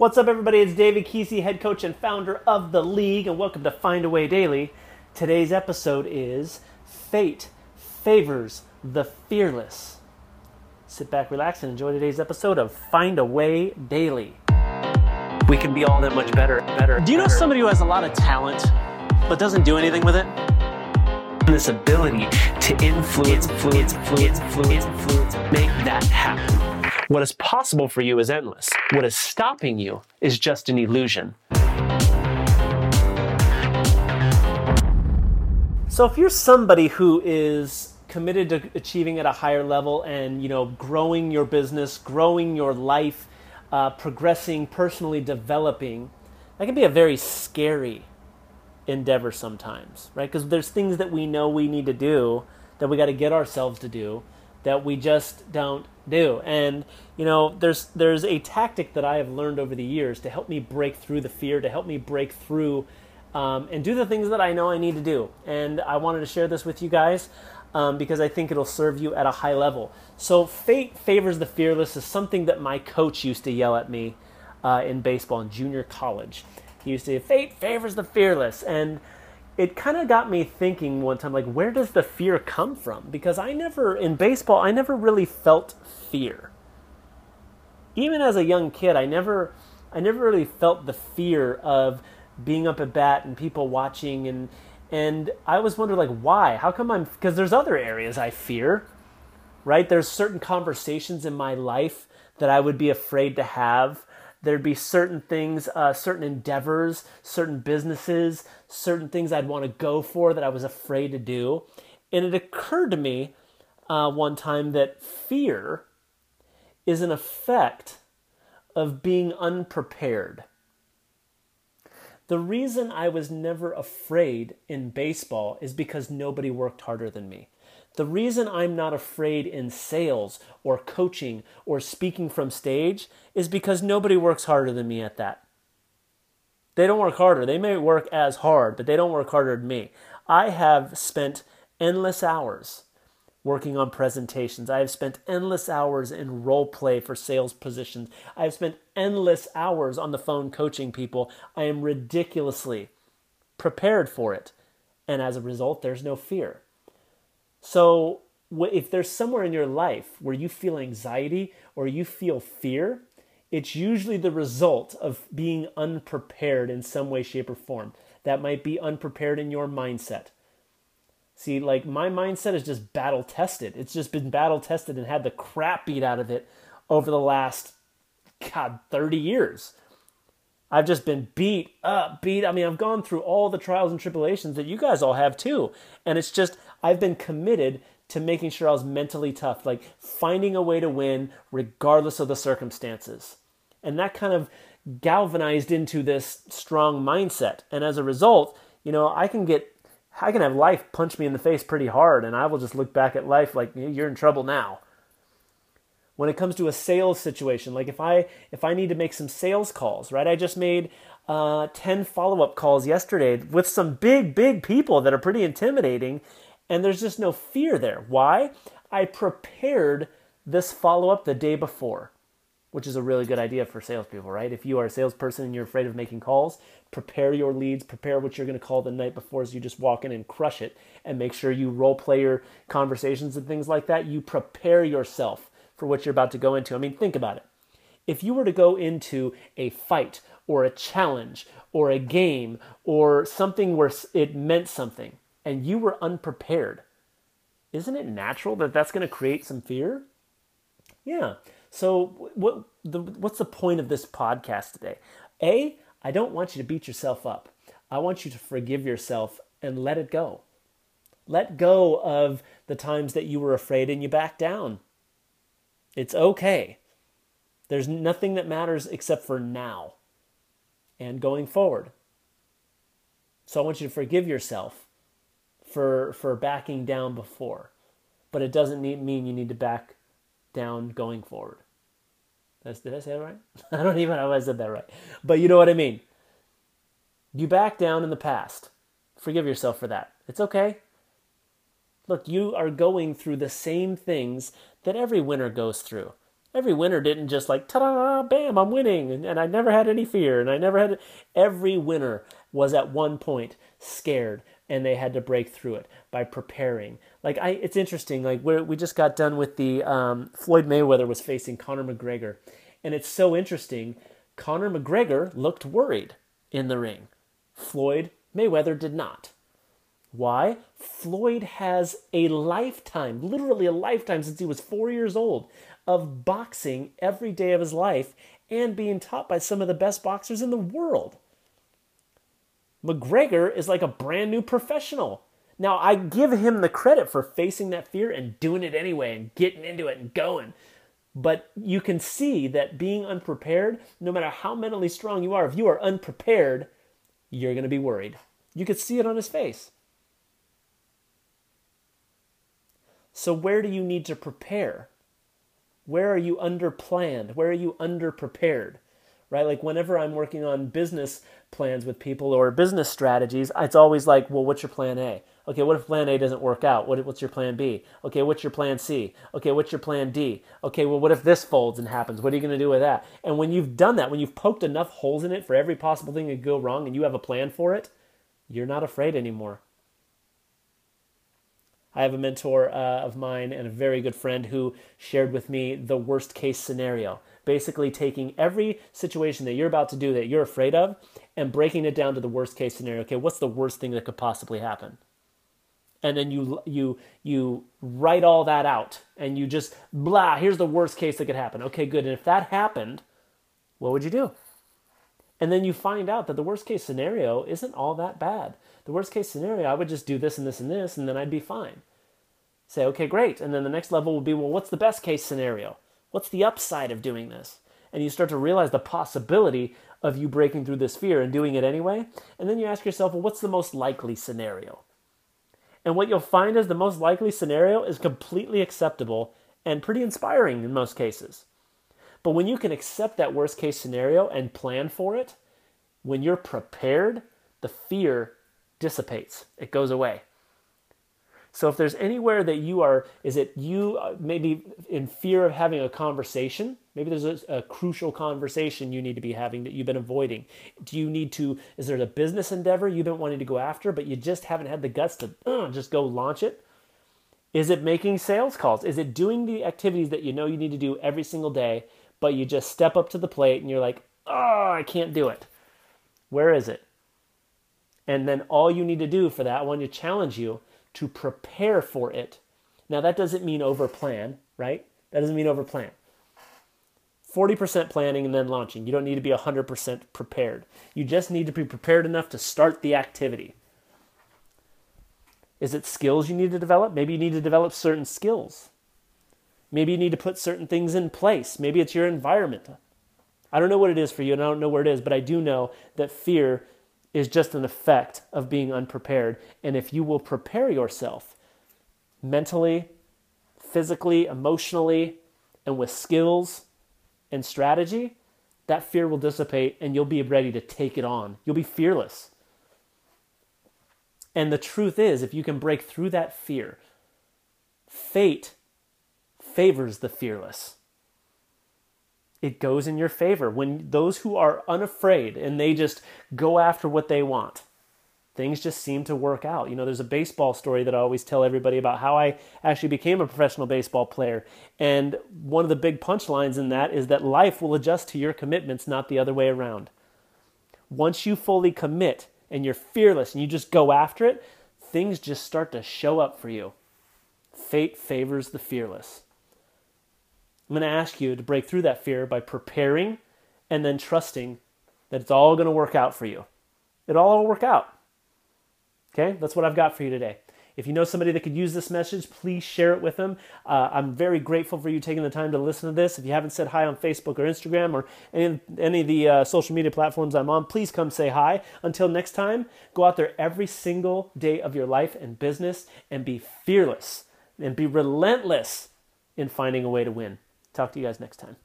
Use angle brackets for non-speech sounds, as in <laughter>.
What's up, everybody? It's David Kesey, head coach and founder of the league, and welcome to Find a Way Daily. Today's episode is Fate Favors the Fearless. Sit back, relax, and enjoy today's episode of Find a Way Daily. We can be all that much better, better. Do you know better. somebody who has a lot of talent but doesn't do anything with it? this ability to influence, influence, influence, influence, influence, make that happen. What is possible for you is endless. What is stopping you is just an illusion. So if you're somebody who is committed to achieving at a higher level and you know growing your business, growing your life, uh, progressing, personally developing, that can be a very scary endeavor sometimes, right? Because there's things that we know we need to do that we got to get ourselves to do that we just don't do. And you know, there's there's a tactic that I have learned over the years to help me break through the fear, to help me break through um, and do the things that I know I need to do. And I wanted to share this with you guys. Um, because I think it'll serve you at a high level. So, fate favors the fearless is something that my coach used to yell at me uh, in baseball in junior college. He used to say, Fate favors the fearless. And it kind of got me thinking one time, like, where does the fear come from? Because I never, in baseball, I never really felt fear. Even as a young kid, I never, I never really felt the fear of being up at bat and people watching and and I was wondering like why? How come I'm because there's other areas I fear, right? There's certain conversations in my life that I would be afraid to have there'd be certain things, uh, certain endeavors, certain businesses, certain things I'd want to go for that I was afraid to do. And it occurred to me uh, one time that fear is an effect of being unprepared. The reason I was never afraid in baseball is because nobody worked harder than me. The reason I'm not afraid in sales or coaching or speaking from stage is because nobody works harder than me at that. They don't work harder. They may work as hard, but they don't work harder than me. I have spent endless hours working on presentations. I have spent endless hours in role play for sales positions. I have spent endless hours on the phone coaching people. I am ridiculously prepared for it. And as a result, there's no fear. So, if there's somewhere in your life where you feel anxiety or you feel fear, it's usually the result of being unprepared in some way, shape, or form. That might be unprepared in your mindset. See, like my mindset is just battle tested. It's just been battle tested and had the crap beat out of it over the last, God, 30 years. I've just been beat up, beat. I mean, I've gone through all the trials and tribulations that you guys all have too. And it's just, I've been committed to making sure I was mentally tough, like finding a way to win regardless of the circumstances. And that kind of galvanized into this strong mindset. And as a result, you know, I can get, I can have life punch me in the face pretty hard, and I will just look back at life like, you're in trouble now. When it comes to a sales situation like if i if i need to make some sales calls right? I just made uh, 10 follow-up calls yesterday with some big big people that are pretty intimidating and there's just no fear there. Why? I prepared this follow-up the day before which is a really good idea for salespeople right if you are a salesperson and you're afraid of making calls prepare your leads prepare what you're going to call the night before so you just walk in and crush it and make sure you role play your conversations and things like that you prepare yourself for what you're about to go into. I mean, think about it. If you were to go into a fight or a challenge or a game or something where it meant something and you were unprepared, isn't it natural that that's going to create some fear? Yeah. So what the, what's the point of this podcast today? A, I don't want you to beat yourself up. I want you to forgive yourself and let it go. Let go of the times that you were afraid and you backed down. It's okay. There's nothing that matters except for now and going forward. So I want you to forgive yourself for for backing down before. But it doesn't mean you need to back down going forward. That's, did I say that right? <laughs> I don't even know if I said that right. But you know what I mean. You back down in the past. Forgive yourself for that. It's okay. Look, you are going through the same things that every winner goes through. Every winner didn't just like, ta da, bam, I'm winning. And, and I never had any fear. And I never had. Every winner was at one point scared and they had to break through it by preparing. Like, I, it's interesting. Like, we we just got done with the um, Floyd Mayweather was facing Conor McGregor. And it's so interesting. Conor McGregor looked worried in the ring. Floyd Mayweather did not. Why? Floyd has a lifetime, literally a lifetime since he was four years old, of boxing every day of his life and being taught by some of the best boxers in the world. McGregor is like a brand new professional. Now, I give him the credit for facing that fear and doing it anyway and getting into it and going. But you can see that being unprepared, no matter how mentally strong you are, if you are unprepared, you're going to be worried. You could see it on his face. So, where do you need to prepare? Where are you underplanned? Where are you underprepared? Right? Like, whenever I'm working on business plans with people or business strategies, it's always like, well, what's your plan A? Okay, what if plan A doesn't work out? What, what's your plan B? Okay, what's your plan C? Okay, what's your plan D? Okay, well, what if this folds and happens? What are you going to do with that? And when you've done that, when you've poked enough holes in it for every possible thing to go wrong and you have a plan for it, you're not afraid anymore. I have a mentor uh, of mine and a very good friend who shared with me the worst case scenario. Basically, taking every situation that you're about to do that you're afraid of and breaking it down to the worst case scenario. Okay, what's the worst thing that could possibly happen? And then you you you write all that out and you just blah. Here's the worst case that could happen. Okay, good. And if that happened, what would you do? And then you find out that the worst case scenario isn't all that bad. The worst case scenario, I would just do this and this and this, and then I'd be fine. Say, okay, great. And then the next level will be, well, what's the best case scenario? What's the upside of doing this? And you start to realize the possibility of you breaking through this fear and doing it anyway. And then you ask yourself, well, what's the most likely scenario? And what you'll find is the most likely scenario is completely acceptable and pretty inspiring in most cases. But when you can accept that worst case scenario and plan for it, when you're prepared, the fear dissipates, it goes away. So if there's anywhere that you are, is it you uh, maybe in fear of having a conversation? Maybe there's a, a, crucial conversation you need to be having that you've been avoiding. Do you need to, is there a business endeavor you've been wanting to go after, but you just haven't had the guts to uh, just go launch it? Is it making sales calls? Is it doing the activities that you know you need to do every single day but you just step up to the plate and you're like, oh, I can't do it. Where is it? And then all you need to do for that, want to challenge you to prepare for it. Now, that doesn't mean over plan, right? That doesn't mean over plan. 40% planning and then launching. You don't need to be 100% prepared. You just need to be prepared enough to start the activity. Is it skills you need to develop? Maybe you need to develop certain skills. Maybe you need to put certain things in place. Maybe it's your environment. I don't know what it is for you, and I don't know where it is, but I do know that fear is just an effect of being unprepared. And if you will prepare yourself mentally, physically, emotionally, and with skills and strategy, that fear will dissipate and you'll be ready to take it on. You'll be fearless. And the truth is, if you can break through that fear, fate favors the fearless. It goes in your favor when those who are unafraid and they just go after what they want. Things just seem to work out. You know, there's a baseball story that I always tell everybody about how I actually became a professional baseball player. And one of the big punchlines in that is that life will adjust to your commitments, not the other way around. Once you fully commit and you're fearless and you just go after it, things just start to show up for you. Fate favors the fearless. I'm going to ask you to break through that fear by preparing and then trusting that it's all going to work out for you. It all will work out. Okay, that's what I've got for you today. If you know somebody that could use this message, please share it with them. Uh, I'm very grateful for you taking the time to listen to this. If you haven't said hi on Facebook or Instagram or any, any of the uh, social media platforms I'm on, please come say hi. Until next time, go out there every single day of your life and business and be fearless and be relentless in finding a way to win. Talk to you guys next time.